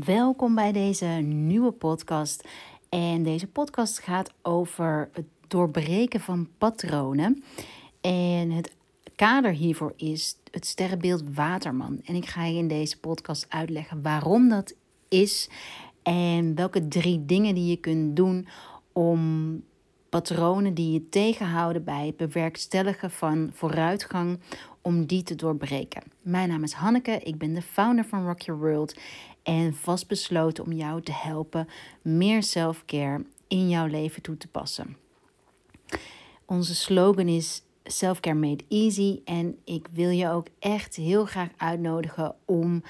Welkom bij deze nieuwe podcast. En deze podcast gaat over het doorbreken van patronen. En het kader hiervoor is het sterrenbeeld Waterman. En ik ga je in deze podcast uitleggen waarom dat is en welke drie dingen die je kunt doen om patronen die je tegenhouden bij het bewerkstelligen van vooruitgang, om die te doorbreken. Mijn naam is Hanneke, ik ben de founder van Rock Your World en vastbesloten om jou te helpen meer self-care in jouw leven toe te passen. Onze slogan is Self-Care Made Easy en ik wil je ook echt heel graag uitnodigen om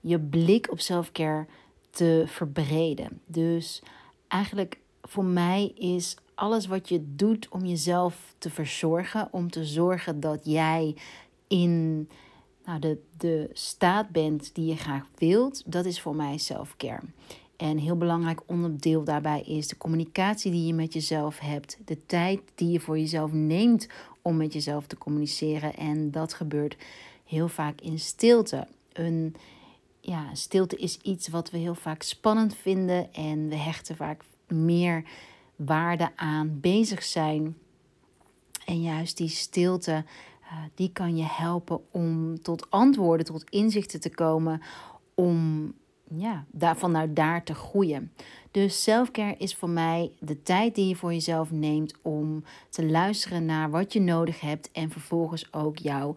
je blik op self-care te verbreden. Dus eigenlijk voor mij is alles wat je doet om jezelf te verzorgen, om te zorgen dat jij in nou, de, de staat bent die je graag wilt, dat is voor mij self-care. En heel belangrijk onderdeel daarbij is de communicatie die je met jezelf hebt, de tijd die je voor jezelf neemt om met jezelf te communiceren. En dat gebeurt heel vaak in stilte. Een ja, stilte is iets wat we heel vaak spannend vinden en we hechten vaak meer waarde aan bezig zijn. En juist die stilte die kan je helpen om tot antwoorden, tot inzichten te komen, om ja, daar, vanuit daar te groeien. Dus selfcare is voor mij de tijd die je voor jezelf neemt om te luisteren naar wat je nodig hebt en vervolgens ook jou,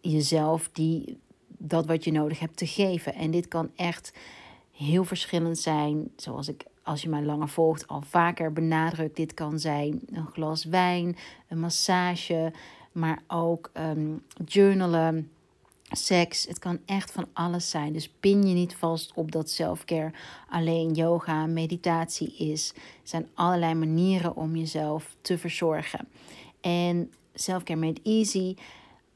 jezelf, die, dat wat je nodig hebt te geven. En dit kan echt heel verschillend zijn, zoals ik als je mij langer volgt al vaker benadrukt. Dit kan zijn een glas wijn, een massage, maar ook um, journalen, seks. Het kan echt van alles zijn. Dus pin je niet vast op dat selfcare alleen yoga, meditatie is. Er zijn allerlei manieren om jezelf te verzorgen. En selfcare made easy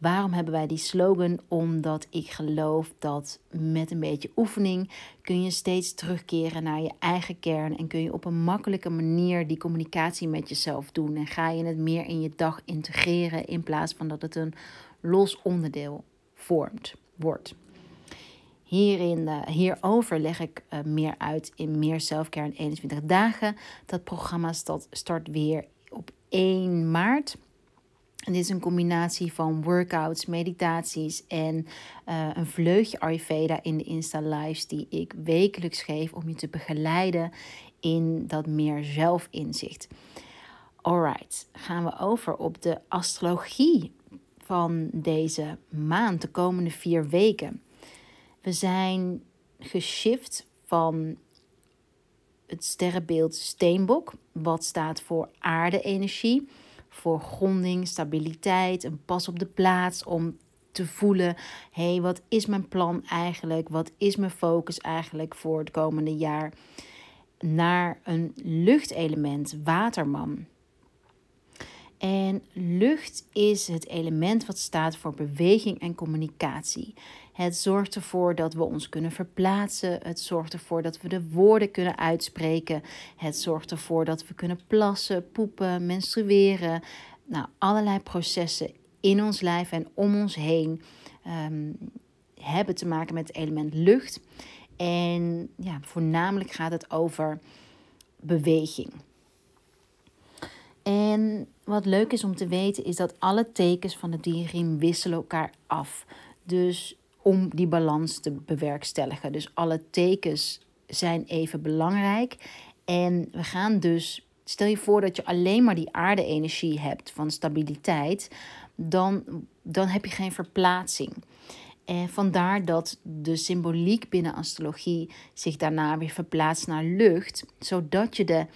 Waarom hebben wij die slogan? Omdat ik geloof dat met een beetje oefening kun je steeds terugkeren naar je eigen kern en kun je op een makkelijke manier die communicatie met jezelf doen en ga je het meer in je dag integreren in plaats van dat het een los onderdeel vormt, wordt. Hierin, uh, hierover leg ik uh, meer uit in Meer Selfcare in 21 dagen. Dat programma start weer op 1 maart. En dit is een combinatie van workouts, meditaties en uh, een vleugje Ayurveda in de Insta Lives die ik wekelijks geef om je te begeleiden in dat meer zelfinzicht. Alright, gaan we over op de astrologie van deze maand, de komende vier weken. We zijn geshift van het sterrenbeeld Steenbok, wat staat voor aarde-energie voor gronding, stabiliteit, een pas op de plaats om te voelen: hé, hey, wat is mijn plan eigenlijk? Wat is mijn focus eigenlijk voor het komende jaar? Naar een luchtelement, waterman. En lucht is het element wat staat voor beweging en communicatie. Het zorgt ervoor dat we ons kunnen verplaatsen. Het zorgt ervoor dat we de woorden kunnen uitspreken. Het zorgt ervoor dat we kunnen plassen, poepen, menstrueren. Nou, allerlei processen in ons lijf en om ons heen um, hebben te maken met het element lucht. En ja, voornamelijk gaat het over beweging. En wat leuk is om te weten is dat alle tekens van de dierriem wisselen elkaar af. Dus om die balans te bewerkstelligen. Dus alle tekens zijn even belangrijk. En we gaan dus, stel je voor dat je alleen maar die aarde-energie hebt van stabiliteit, dan, dan heb je geen verplaatsing. En vandaar dat de symboliek binnen astrologie zich daarna weer verplaatst naar lucht, zodat je de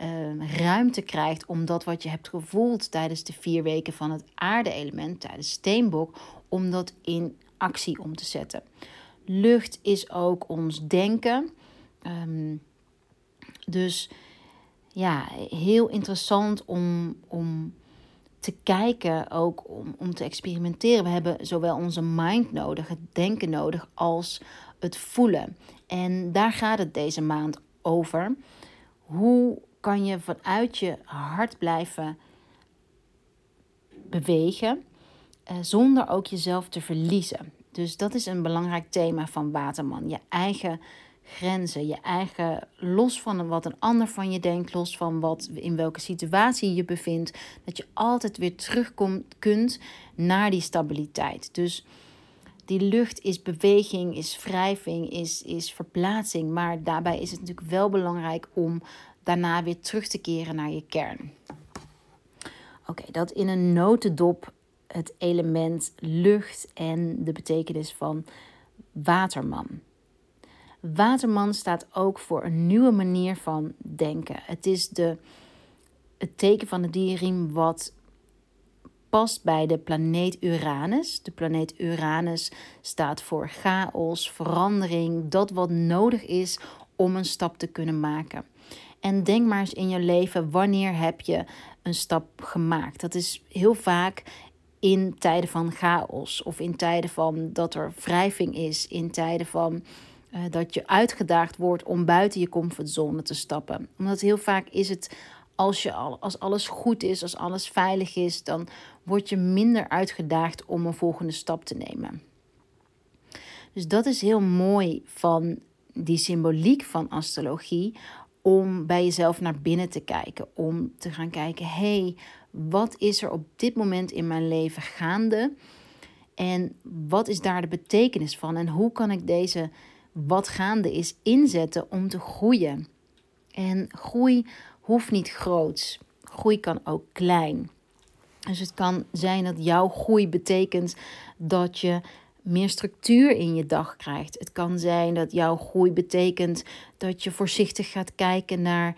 uh, ruimte krijgt om dat wat je hebt gevoeld tijdens de vier weken van het aarde-element, tijdens steenbok, om dat in actie om te zetten. Lucht is ook ons denken. Um, dus ja, heel interessant om, om te kijken, ook om, om te experimenteren. We hebben zowel onze mind nodig, het denken nodig, als het voelen. En daar gaat het deze maand over. Hoe kan je vanuit je hart blijven bewegen uh, zonder ook jezelf te verliezen? Dus dat is een belangrijk thema van Waterman. Je eigen grenzen. Je eigen, los van wat een ander van je denkt, los van wat, in welke situatie je bevindt, dat je altijd weer terugkomt kunt naar die stabiliteit. Dus die lucht is beweging, is wrijving, is, is verplaatsing. Maar daarbij is het natuurlijk wel belangrijk om daarna weer terug te keren naar je kern. Oké, dat in een notendop het element lucht en de betekenis van waterman. Waterman staat ook voor een nieuwe manier van denken. Het is de, het teken van de dierriem wat past bij de planeet Uranus. De planeet Uranus staat voor chaos, verandering, dat wat nodig is om een stap te kunnen maken. En denk maar eens in je leven, wanneer heb je een stap gemaakt? Dat is heel vaak in tijden van chaos of in tijden van dat er wrijving is, in tijden van uh, dat je uitgedaagd wordt om buiten je comfortzone te stappen. Omdat heel vaak is het als, je al, als alles goed is, als alles veilig is, dan word je minder uitgedaagd om een volgende stap te nemen. Dus dat is heel mooi van die symboliek van astrologie, om bij jezelf naar binnen te kijken, om te gaan kijken, hé, hey, wat is er op dit moment in mijn leven gaande? En wat is daar de betekenis van? En hoe kan ik deze wat gaande is inzetten om te groeien? En groei hoeft niet groot. Groei kan ook klein. Dus het kan zijn dat jouw groei betekent dat je meer structuur in je dag krijgt. Het kan zijn dat jouw groei betekent dat je voorzichtig gaat kijken naar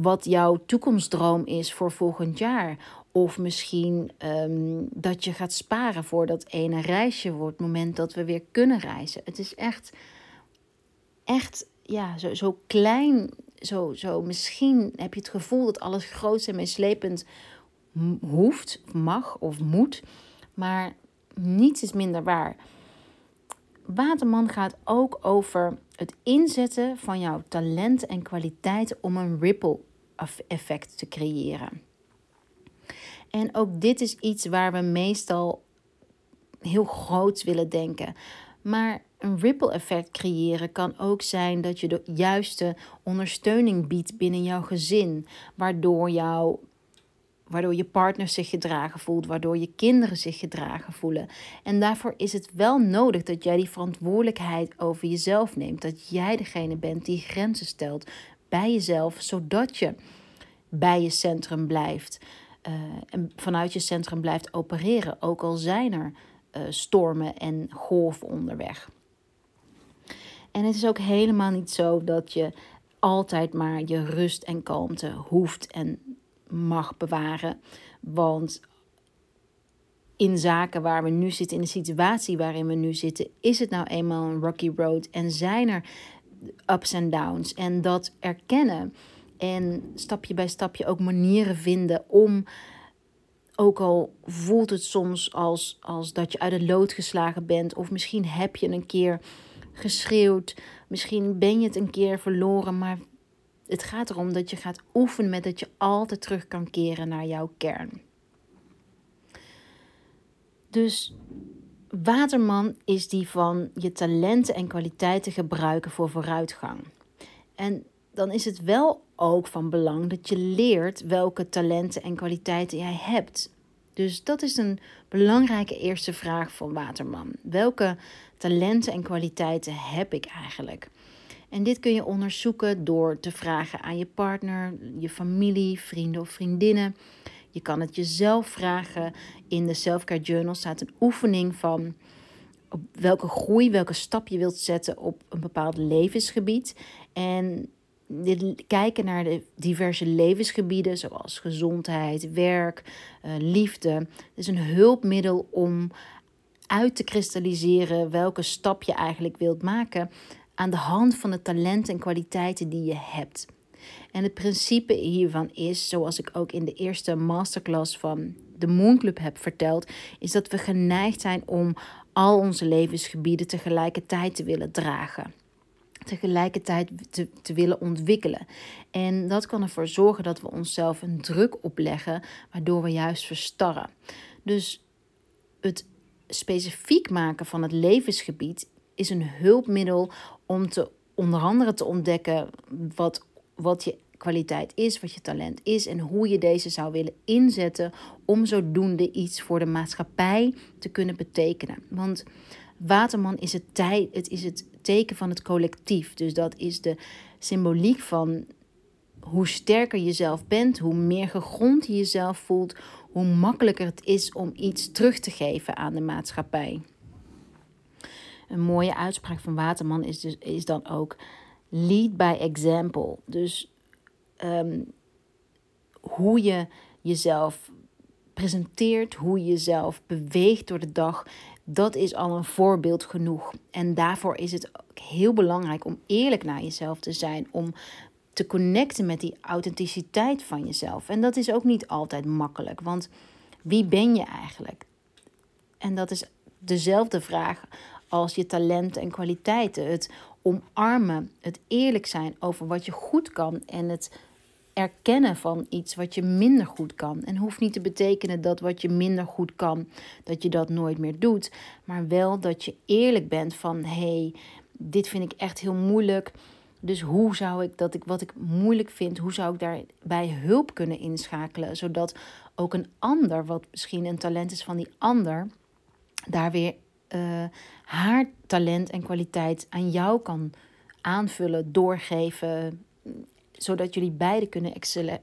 wat jouw toekomstdroom is voor volgend jaar. Of misschien um, dat je gaat sparen voor dat ene reisje voor het moment dat we weer kunnen reizen. Het is echt, echt ja, zo, zo klein. Zo, zo misschien heb je het gevoel dat alles groot en meeslepend hoeft, mag of moet. Maar niets is minder waar. Waterman gaat ook over het inzetten van jouw talenten en kwaliteiten om een ripple effect te creëren. En ook dit is iets waar we meestal heel groot willen denken. Maar een ripple effect creëren kan ook zijn dat je de juiste ondersteuning biedt binnen jouw gezin, waardoor jouw waardoor je partner zich gedragen voelt, waardoor je kinderen zich gedragen voelen. En daarvoor is het wel nodig dat jij die verantwoordelijkheid over jezelf neemt. Dat jij degene bent die grenzen stelt bij jezelf, zodat je bij je centrum blijft. Uh, en vanuit je centrum blijft opereren, ook al zijn er uh, stormen en golven onderweg. En het is ook helemaal niet zo dat je altijd maar je rust en kalmte hoeft en mag bewaren. Want in zaken waar we nu zitten, in de situatie waarin we nu zitten, is het nou eenmaal een rocky road en zijn er ups en downs. En dat erkennen en stapje bij stapje ook manieren vinden om, ook al voelt het soms als, als dat je uit het lood geslagen bent, of misschien heb je een keer geschreeuwd, misschien ben je het een keer verloren, maar het gaat erom dat je gaat oefenen met dat je altijd terug kan keren naar jouw kern. Dus waterman is die van je talenten en kwaliteiten gebruiken voor vooruitgang. En dan is het wel ook van belang dat je leert welke talenten en kwaliteiten jij hebt. Dus dat is een belangrijke eerste vraag van Waterman. Welke talenten en kwaliteiten heb ik eigenlijk? En dit kun je onderzoeken door te vragen aan je partner, je familie, vrienden of vriendinnen. Je kan het jezelf vragen. In de Selfcare Journal staat een oefening van op welke groei, welke stap je wilt zetten op een bepaald levensgebied. En dit kijken naar de diverse levensgebieden, zoals gezondheid, werk, uh, liefde, is een hulpmiddel om uit te kristalliseren welke stap je eigenlijk wilt maken aan de hand van de talenten en kwaliteiten die je hebt. En het principe hiervan is, zoals ik ook in de eerste masterclass van de Moon Club heb verteld, is dat we geneigd zijn om al onze levensgebieden tegelijkertijd te willen dragen. Tegelijkertijd te, te willen ontwikkelen. En dat kan ervoor zorgen dat we onszelf een druk opleggen, waardoor we juist verstarren. Dus het specifiek maken van het levensgebied is een hulpmiddel om te onder andere te ontdekken wat, wat je kwaliteit is, wat je talent is en hoe je deze zou willen inzetten om zodoende iets voor de maatschappij te kunnen betekenen. Want Waterman is het, tij, het is het teken van het collectief. Dus dat is de symboliek van hoe sterker je zelf bent, hoe meer gegrond je jezelf voelt, hoe makkelijker het is om iets terug te geven aan de maatschappij. Een mooie uitspraak van Waterman is, dus, is dan ook lead by example. Dus um, hoe je jezelf presenteert, hoe je jezelf beweegt door de dag, dat is al een voorbeeld genoeg. En daarvoor is het ook heel belangrijk om eerlijk naar jezelf te zijn, om te connecten met die authenticiteit van jezelf. En dat is ook niet altijd makkelijk, want wie ben je eigenlijk? En dat is dezelfde vraag als je talenten en kwaliteiten. Het omarmen, het eerlijk zijn over wat je goed kan en het erkennen van iets wat je minder goed kan. En hoeft niet te betekenen dat wat je minder goed kan, dat je dat nooit meer doet. Maar wel dat je eerlijk bent van hey, dit vind ik echt heel moeilijk. Dus hoe zou ik dat ik wat ik moeilijk vind, hoe zou ik daarbij hulp kunnen inschakelen, zodat ook een ander, wat misschien een talent is van die ander, daar weer uh, haar talent en kwaliteit aan jou kan aanvullen, doorgeven, zodat jullie beide kunnen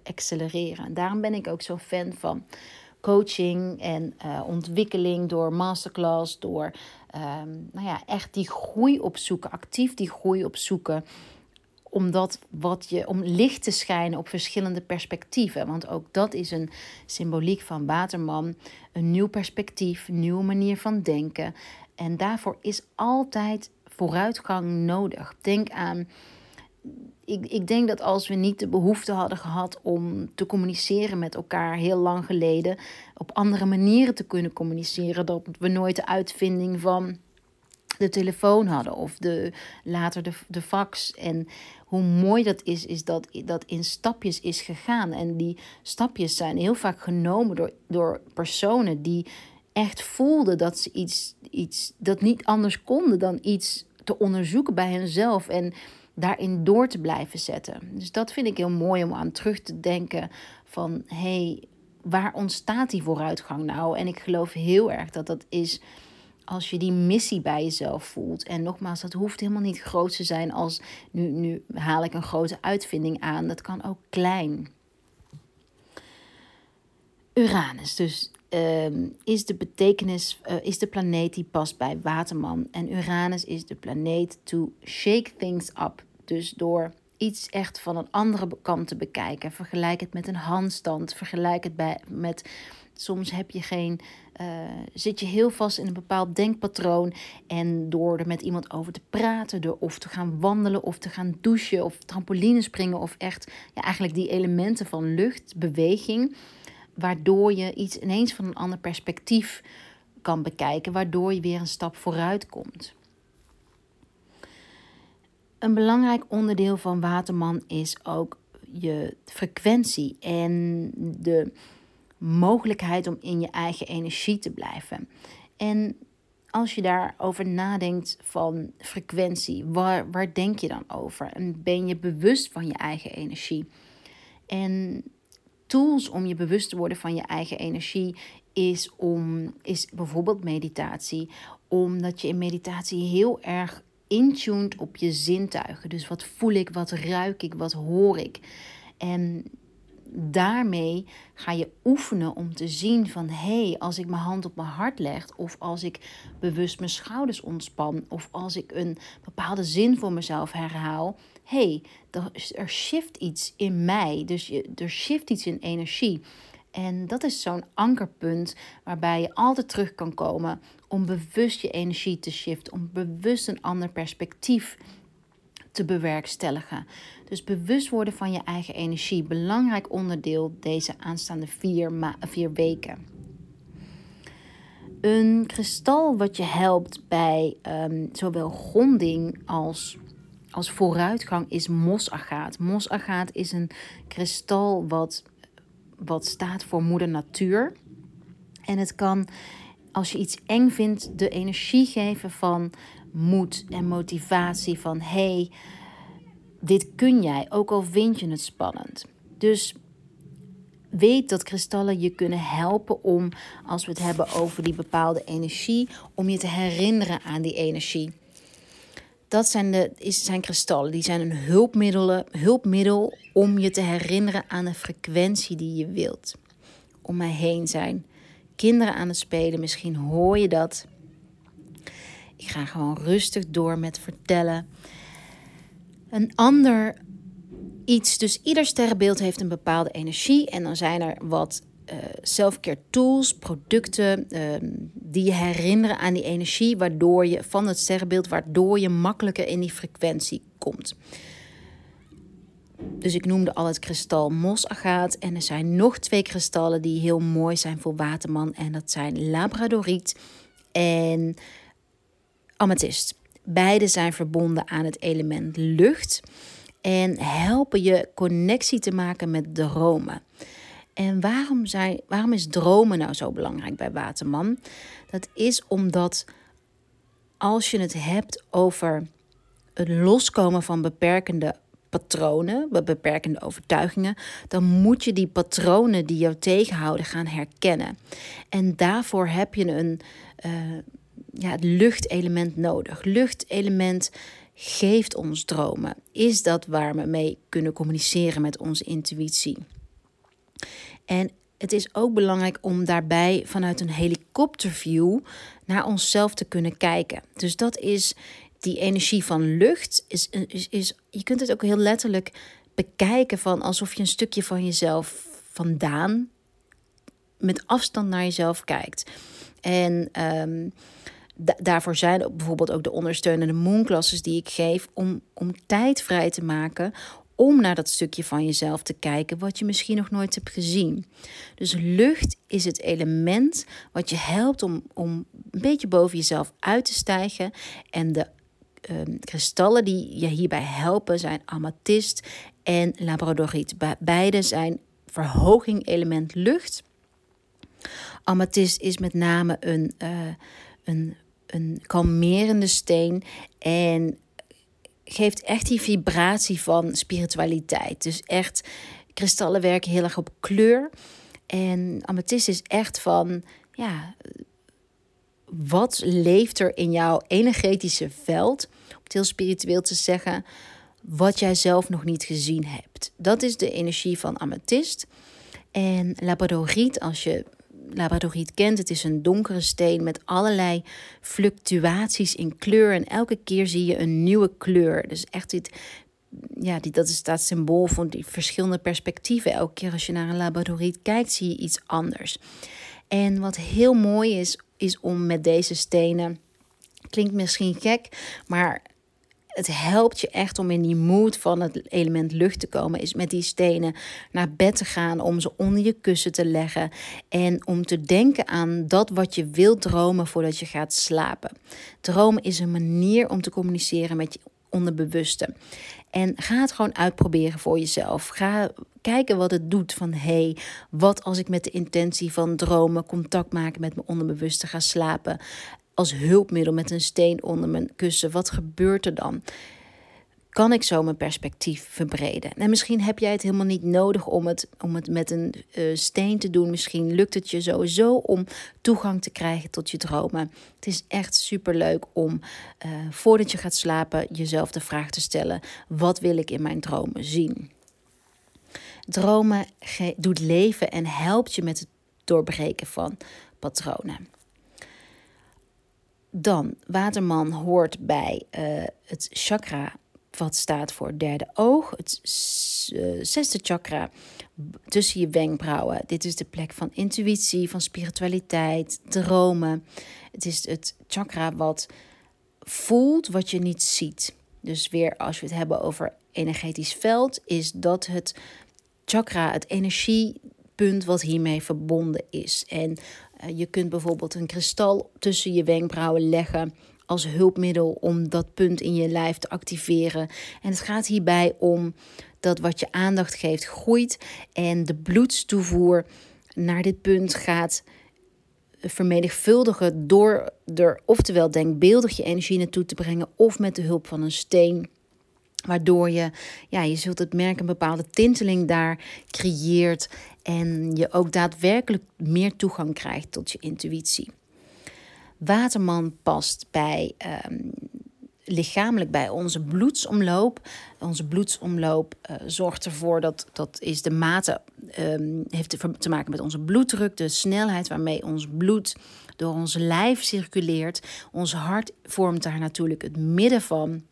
accelereren. Daarom ben ik ook zo'n fan van coaching en uh, ontwikkeling door masterclass, door um, nou ja, echt die groei opzoeken, actief die groei opzoeken omdat wat je, om licht te schijnen op verschillende perspectieven. Want ook dat is een symboliek van Waterman. Een nieuw perspectief, een nieuwe manier van denken. En daarvoor is altijd vooruitgang nodig. Denk aan. Ik, ik denk dat als we niet de behoefte hadden gehad om te communiceren met elkaar heel lang geleden, op andere manieren te kunnen communiceren, dat we nooit de uitvinding van de telefoon hadden of de, later de, de fax. En hoe mooi dat is, is dat dat in stapjes is gegaan. En die stapjes zijn heel vaak genomen door, door personen die echt voelden dat ze iets, iets dat niet anders konden dan iets te onderzoeken bij henzelf en daarin door te blijven zetten. Dus dat vind ik heel mooi om aan terug te denken van hé, hey, waar ontstaat die vooruitgang nou? En ik geloof heel erg dat dat is als je die missie bij jezelf voelt. En nogmaals, dat hoeft helemaal niet groot te zijn als nu, nu haal ik een grote uitvinding aan. Dat kan ook klein. Uranus, dus ehm, is de betekenis, uh, is de planeet die past bij Waterman. En Uranus is de planeet to shake things up. Dus door iets echt van een andere kant te bekijken. Vergelijk het met een handstand. Vergelijk het bij, met soms heb je geen, uh, zit je heel vast in een bepaald denkpatroon. En door er met iemand over te praten, door of te gaan wandelen, of te gaan douchen, of trampoline springen, of echt ja, eigenlijk die elementen van lucht, beweging, waardoor je iets ineens van een ander perspectief kan bekijken, waardoor je weer een stap vooruit komt. Een belangrijk onderdeel van Waterman is ook je frequentie en de mogelijkheid om in je eigen energie te blijven. En als je daarover nadenkt van frequentie, waar, waar denk je dan over? En ben je bewust van je eigen energie? En tools om je bewust te worden van je eigen energie is, om, is bijvoorbeeld meditatie. Omdat je in meditatie heel erg intuned op je zintuigen. Dus wat voel ik, wat ruik ik, wat hoor ik. En daarmee ga je oefenen om te zien van hé, hey, als ik mijn hand op mijn hart leg, of als ik bewust mijn schouders ontspan, of als ik een bepaalde zin voor mezelf herhaal, hé, er shift iets in mij, dus je, er shift iets in energie. En dat is zo'n ankerpunt waarbij je altijd terug kan komen om bewust je energie te shiften, om bewust een ander perspectief te bewerkstelligen. Dus bewust worden van je eigen energie, belangrijk onderdeel deze aanstaande vier, vier weken. Een kristal wat je helpt bij um, zowel gronding als, als vooruitgang is mosagaat. Mosagaat is een kristal wat, wat staat voor moeder natuur. En het kan, als je iets eng vindt, de energie geven van moed en motivatie van hey, dit kun jij, ook al vind je het spannend. Dus weet dat kristallen je kunnen helpen om, als we het hebben over die bepaalde energie, om je te herinneren aan die energie. Dat zijn, de, is, zijn kristallen, die zijn een hulpmiddel, hulpmiddel om je te herinneren aan de frequentie die je wilt. Om mij heen zijn kinderen aan het spelen, misschien hoor je dat. Ik ga gewoon rustig door met vertellen. Een ander iets. Dus ieder sterrenbeeld heeft een bepaalde energie. En dan zijn er wat uh, tools, producten ehm, die je herinneren aan die energie, waardoor je van het sterrenbeeld, waardoor je makkelijker in die frequentie komt. Dus ik noemde al het kristal mosagaat. En er zijn nog twee kristallen die heel mooi zijn voor waterman. En dat zijn labradoriet en amethyst. Beide zijn verbonden aan het element lucht en helpen je connectie te maken met dromen. En waarom, zijn, waarom is dromen nou zo belangrijk bij Waterman? Dat is omdat als je het hebt over het loskomen van beperkende patronen, beperkende overtuigingen, dan moet je die patronen die jou tegenhouden gaan herkennen. En daarvoor heb je een uh, ja, het luchtelement nodig. Luchtelement geeft ons dromen. Is dat waar we mee kunnen communiceren met onze intuïtie? En het is ook belangrijk om daarbij vanuit een helikopterview naar onszelf te kunnen kijken. Dus dat is die energie van lucht. Is, is, is, je kunt het ook heel letterlijk bekijken van alsof je een stukje van jezelf vandaan met afstand naar jezelf kijkt. En um, daarvoor zijn bijvoorbeeld ook de ondersteunende moonklasses die ik geef om, om tijd vrij te maken om naar dat stukje van jezelf te kijken wat je misschien nog nooit hebt gezien. Dus lucht is het element wat je helpt om, om een beetje boven jezelf uit te stijgen. En de ehm, kristallen die je hierbij helpen zijn amethyst en labradoriet. Beide zijn verhoging element lucht. Amethyst is met name een, uh, een een kalmerende steen en geeft echt die vibratie van spiritualiteit. Dus echt, kristallen werken heel erg op kleur. En amethyst is echt van, ja, wat leeft er in jouw energetische veld? Om het heel spiritueel te zeggen, wat jij zelf nog niet gezien hebt. Dat is de energie van amethyst. En labradoriet, als je labradoriet kent. Het is een donkere steen met allerlei fluctuaties in kleur. En elke keer zie je een nieuwe kleur. Dus echt dit, ja, die, dat is dat symbool van die verschillende perspectieven. Elke keer als je naar een labradoriet kijkt, zie je iets anders. En wat heel mooi is, is om met deze stenen. Klinkt misschien gek, maar het helpt je echt om in die mood van het element lucht te komen. Is met die stenen naar bed te gaan, om ze onder je kussen te leggen. En om te denken aan dat wat je wilt dromen voordat je gaat slapen. Dromen is een manier om te communiceren met je onderbewuste. En ga het gewoon uitproberen voor jezelf. Ga kijken wat het doet. Van hé, hey, wat als ik met de intentie van dromen contact maken met mijn onderbewuste ga slapen als hulpmiddel met een steen onder mijn kussen. Wat gebeurt er dan? Kan ik zo mijn perspectief verbreden? En misschien heb jij het helemaal niet nodig om het, om het met een uh, steen te doen. Misschien lukt het je sowieso om toegang te krijgen tot je dromen. Het is echt super leuk om uh, voordat je gaat slapen jezelf de vraag te stellen: wat wil ik in mijn dromen zien? Dromen doet leven en helpt je met het doorbreken van patronen. Dan, Waterman hoort bij uh, het chakra wat staat voor derde oog. Het uh, zesde chakra tussen je wenkbrauwen. Dit is de plek van intuïtie, van spiritualiteit, dromen. Het is het chakra wat voelt wat je niet ziet. Dus weer als we het hebben over energetisch veld, is dat het chakra, het energiepunt wat hiermee verbonden is. En eh, je kunt bijvoorbeeld een kristal tussen je wenkbrauwen leggen als hulpmiddel om dat punt in je lijf te activeren. En het gaat hierbij om dat wat je aandacht geeft groeit en de bloedstoevoer naar dit punt gaat vermenigvuldigen door er oftewel denkbeeldig je energie naartoe te brengen of met de hulp van een steen Waardoor je, ja, je zult het merken, een bepaalde tinteling daar creëert. En je ook daadwerkelijk meer toegang krijgt tot je intuïtie. Waterman past bij um, lichamelijk bij onze bloedsomloop. Onze bloedsomloop uh, zorgt ervoor dat dat is de mate um, heeft te maken met onze bloeddruk, de snelheid waarmee ons bloed door ons lijf circuleert. Ons hart vormt daar natuurlijk het midden van.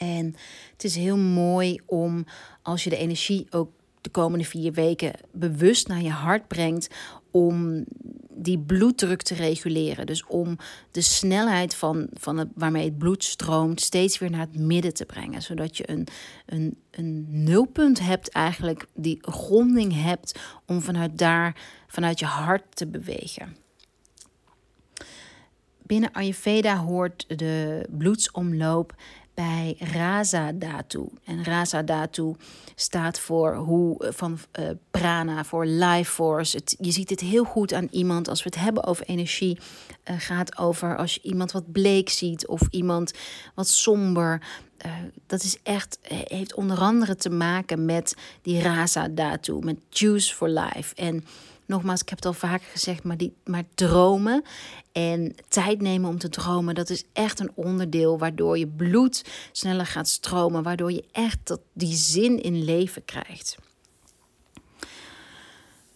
En het is heel mooi om als je de energie ook de komende vier weken bewust naar je hart brengt, om die bloeddruk te reguleren. Dus om de snelheid van, van het, waarmee het bloed stroomt steeds weer naar het midden te brengen. Zodat je een, een, een nulpunt hebt, eigenlijk die gronding hebt om vanuit daar, vanuit je hart te bewegen. Binnen Ayurveda hoort de bloedsomloop bij Rasa Dhatu. En Rasa Dhatu staat voor hoe eh, van uh, prana, voor life force. Je ziet het heel goed aan iemand als we het hebben over energie. Uh, gaat over als je iemand wat bleek ziet of iemand wat somber. Dat is echt, heeft onder andere te maken met die Rasa Dhatu, met Juice for Life. En nogmaals, ik heb het al vaker gezegd, maar, die, maar dromen en tijd nemen om te dromen, dat is echt een onderdeel waardoor je bloed sneller gaat stromen, waardoor je echt dat, die zin in leven krijgt.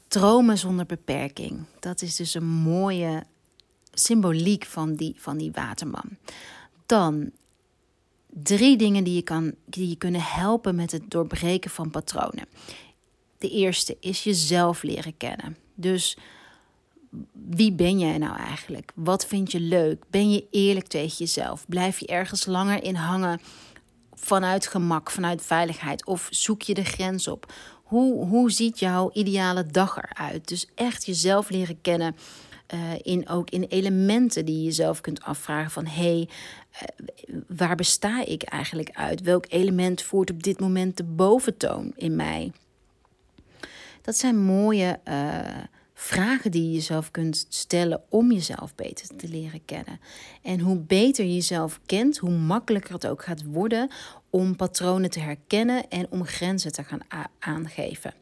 Dromen zonder beperking, dat is dus een mooie symboliek van die, van die waterman. Dan drie dingen die je, kan, die je kunnen helpen met het doorbreken van patronen. De eerste is jezelf leren kennen. Dus wie ben jij nou eigenlijk? Wat vind je leuk? Ben je eerlijk tegen jezelf? Blijf je ergens langer in hangen vanuit gemak, vanuit veiligheid? Of zoek je de grens op? Hoe, hoe ziet jouw ideale dag eruit? Dus echt jezelf leren kennen. Uh, in, ook in elementen die je jezelf kunt afvragen van hé, hey, uh, waar besta ik eigenlijk uit? Welk element voert op dit moment de boventoon in mij? Dat zijn mooie uh, vragen die je jezelf kunt stellen om jezelf beter te leren kennen. En hoe beter je jezelf kent, hoe makkelijker het ook gaat worden om patronen te herkennen en om grenzen te gaan aangeven.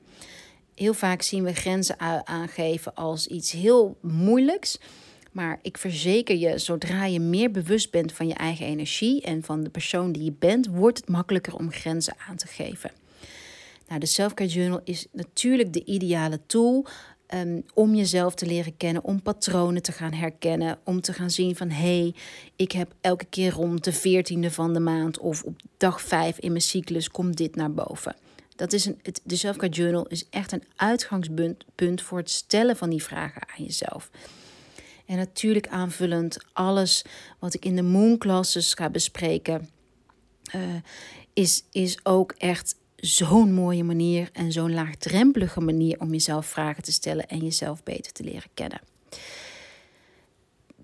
Heel vaak zien we grenzen aangeven als iets heel moeilijks. Maar ik verzeker je, zodra je meer bewust bent van je eigen energie en van de persoon die je bent, wordt het makkelijker om grenzen aan te geven. Nou, de Selfcare Journal is natuurlijk de ideale tool um, om jezelf te leren kennen, om patronen te gaan herkennen, om te gaan zien van hé, hey, ik heb elke keer rond de 14e van de maand of op dag 5 in mijn cyclus komt dit naar boven. Dat is een, het, de Selfcare Journal is echt een uitgangspunt voor het stellen van die vragen aan jezelf. En natuurlijk aanvullend alles wat ik in de Moon Classes ga bespreken, uh, is, is ook echt zo'n mooie manier en zo'n laagdrempelige manier om jezelf vragen te stellen en jezelf beter te leren kennen.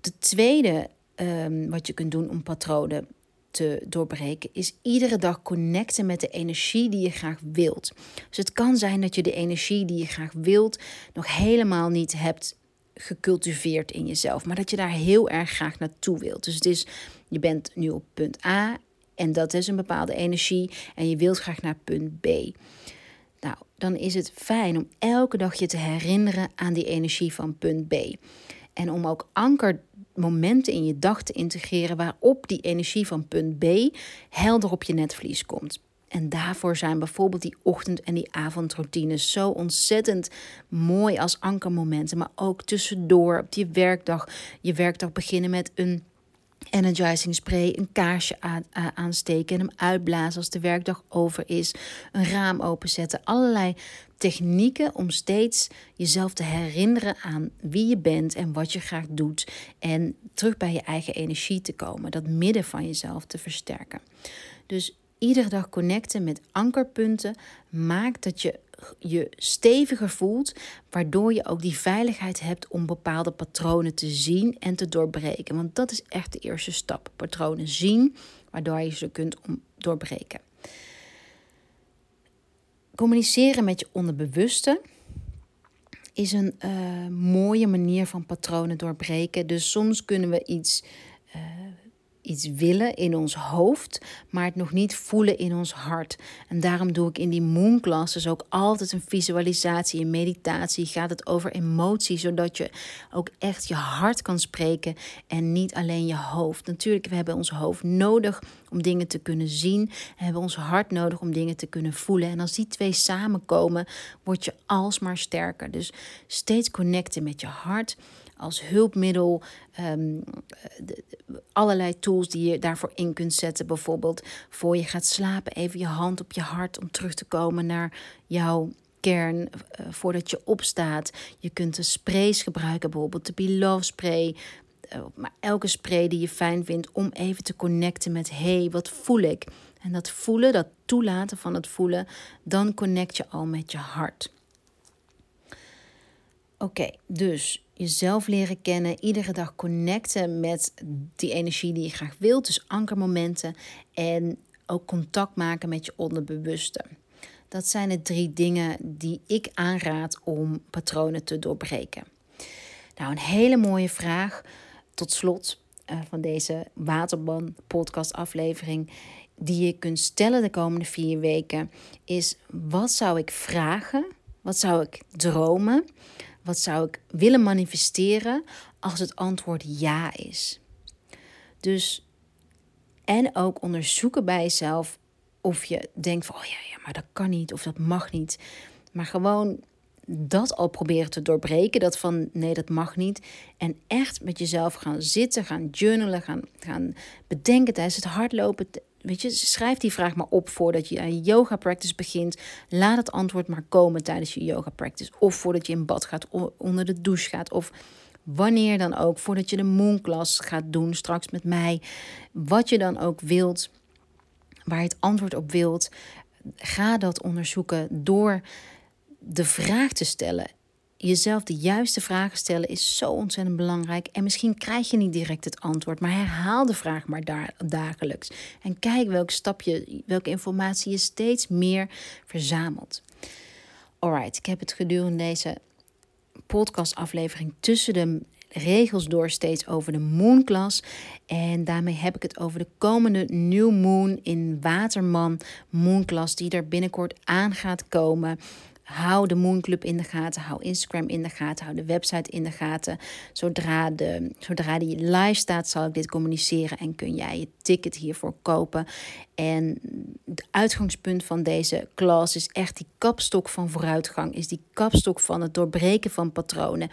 De tweede um, wat je kunt doen om patronen te doorbreken, is iedere dag connecten met de energie die je graag wilt. Dus het kan zijn dat je de energie die je graag wilt nog helemaal niet hebt gecultiveerd in jezelf, maar dat je daar heel erg graag naartoe wilt. Dus het is, je bent nu op punt A en dat is een bepaalde energie en je wilt graag naar punt B. Nou, dan is het fijn om elke dag je te herinneren aan die energie van punt B. En om ook ankermomenten in je dag te integreren waarop die energie van punt B helder op je netvlies komt. En daarvoor zijn bijvoorbeeld die ochtend- en die avondroutines zo ontzettend mooi als ankermomenten. Maar ook tussendoor op je werkdag. Je werkdag beginnen met een energizing spray, een kaarsje aansteken en hem uitblazen als de werkdag over is, een raam openzetten. Allerlei technieken om steeds jezelf te herinneren aan wie je bent en wat je graag doet. En terug bij je eigen energie te komen, dat midden van jezelf te versterken. Dus iedere dag connecten met ankerpunten maakt dat je je steviger voelt, waardoor je ook die veiligheid hebt om bepaalde patronen te zien en te doorbreken. Want dat is echt de eerste stap. Patronen zien, waardoor je ze kunt doorbreken. Communiceren met je onderbewuste is een uh, mooie manier van patronen doorbreken. Dus soms kunnen we iets, uh, iets willen in ons hoofd, maar het nog niet voelen in ons hart. En daarom doe ik in die moon classes ook altijd een visualisatie, een meditatie. Gaat het over emotie, zodat je ook echt je hart kan spreken en niet alleen je hoofd. Natuurlijk, we hebben ons hoofd nodig om dingen te kunnen zien. En hebben ons hart nodig om dingen te kunnen voelen. En als die twee samenkomen, word je alsmaar sterker. Dus steeds connecten met je hart als hulpmiddel. Um, allerlei tools die je daarvoor in kunt zetten. Bijvoorbeeld voor je gaat slapen, even je hand op je hart om terug te komen naar jouw kern uh, voordat je opstaat. Je kunt de sprays gebruiken, bijvoorbeeld de Be Love spray. Uh, maar elke spray die je fijn vindt om even te connecten met hé, hey, wat voel ik? En dat voelen, dat toelaten van het voelen, dan connect je al met je hart. Oké, dus jezelf leren kennen, iedere dag connecten met die energie die je graag wilt, dus ankermomenten en ook contact maken met je onderbewuste. Dat zijn de drie dingen die ik aanraad om patronen te doorbreken. Nou, een hele mooie vraag tot slot uh, van deze Waterban podcast aflevering die je kunt stellen de komende vier weken is wat zou ik vragen? Wat zou ik dromen? Wat zou ik willen manifesteren als het antwoord ja is? Dus en ook onderzoeken bij jezelf of je denkt van oh ja, ja, maar dat kan niet of dat mag niet. Maar gewoon dat al proberen te doorbreken. Dat van nee, dat mag niet. En echt met jezelf gaan zitten, gaan journalen, gaan, gaan bedenken tijdens het hardlopen, Weet je, schrijf die vraag maar op voordat je aan yoga practice begint. Laat het antwoord maar komen tijdens je yoga practice. Of voordat je in bad gaat, onder de douche gaat. Of wanneer dan ook, voordat je de moonclass gaat doen straks met mij. Wat je dan ook wilt, waar je het antwoord op wilt. Ga dat onderzoeken door de vraag te stellen jezelf de juiste vragen stellen is zo ontzettend belangrijk. En misschien krijg je niet direct het antwoord, maar herhaal de vraag maar dagelijks. En kijk welk stapje, welke informatie je steeds meer verzamelt. Alright, ik heb het gedurende deze podcastaflevering tussen de regels door steeds over de moonclass. En daarmee heb ik het over de komende new moon in Waterman moonclass die er binnenkort aan gaat komen. Hou de Moon Club in de gaten, hou Instagram in de gaten, hou de website in de gaten. Zodra, de, zodra die live staat, zal ik dit communiceren en kun jij je ticket hiervoor kopen. En het uitgangspunt van deze klas is echt die kapstok van vooruitgang, is die kapstok van het doorbreken van patronen.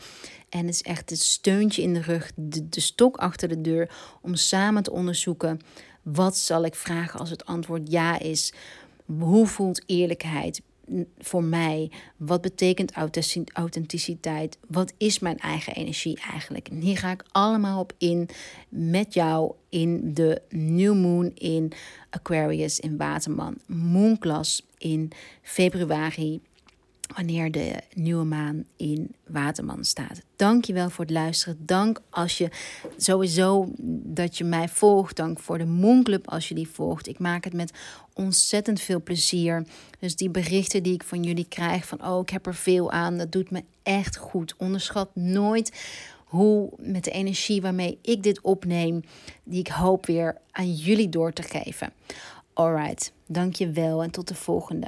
En het is echt het steuntje in de rug, de, de stok achter de deur, om samen te onderzoeken wat zal ik vragen als het antwoord ja is. Hoe voelt eerlijkheid? Voor mij? Wat betekent authenticiteit? Wat is mijn eigen energie eigenlijk? En hier ga ik allemaal op in met jou in de New Moon in Aquarius in Waterman. Moonclass in februari wanneer de nieuwe maan in Waterman staat. Dank je wel voor het luisteren. Dank als je sowieso dat je mij volgt. Dank voor de Moonclub als je die volgt. Ik maak het met ontzettend veel plezier. Dus die berichten die ik van jullie krijg van oh, ik heb er veel aan, dat doet me echt goed. Onderschat nooit hoe met de energie waarmee ik dit opneem, die ik hoop weer aan jullie door te geven. Alright, dank je wel en tot de volgende.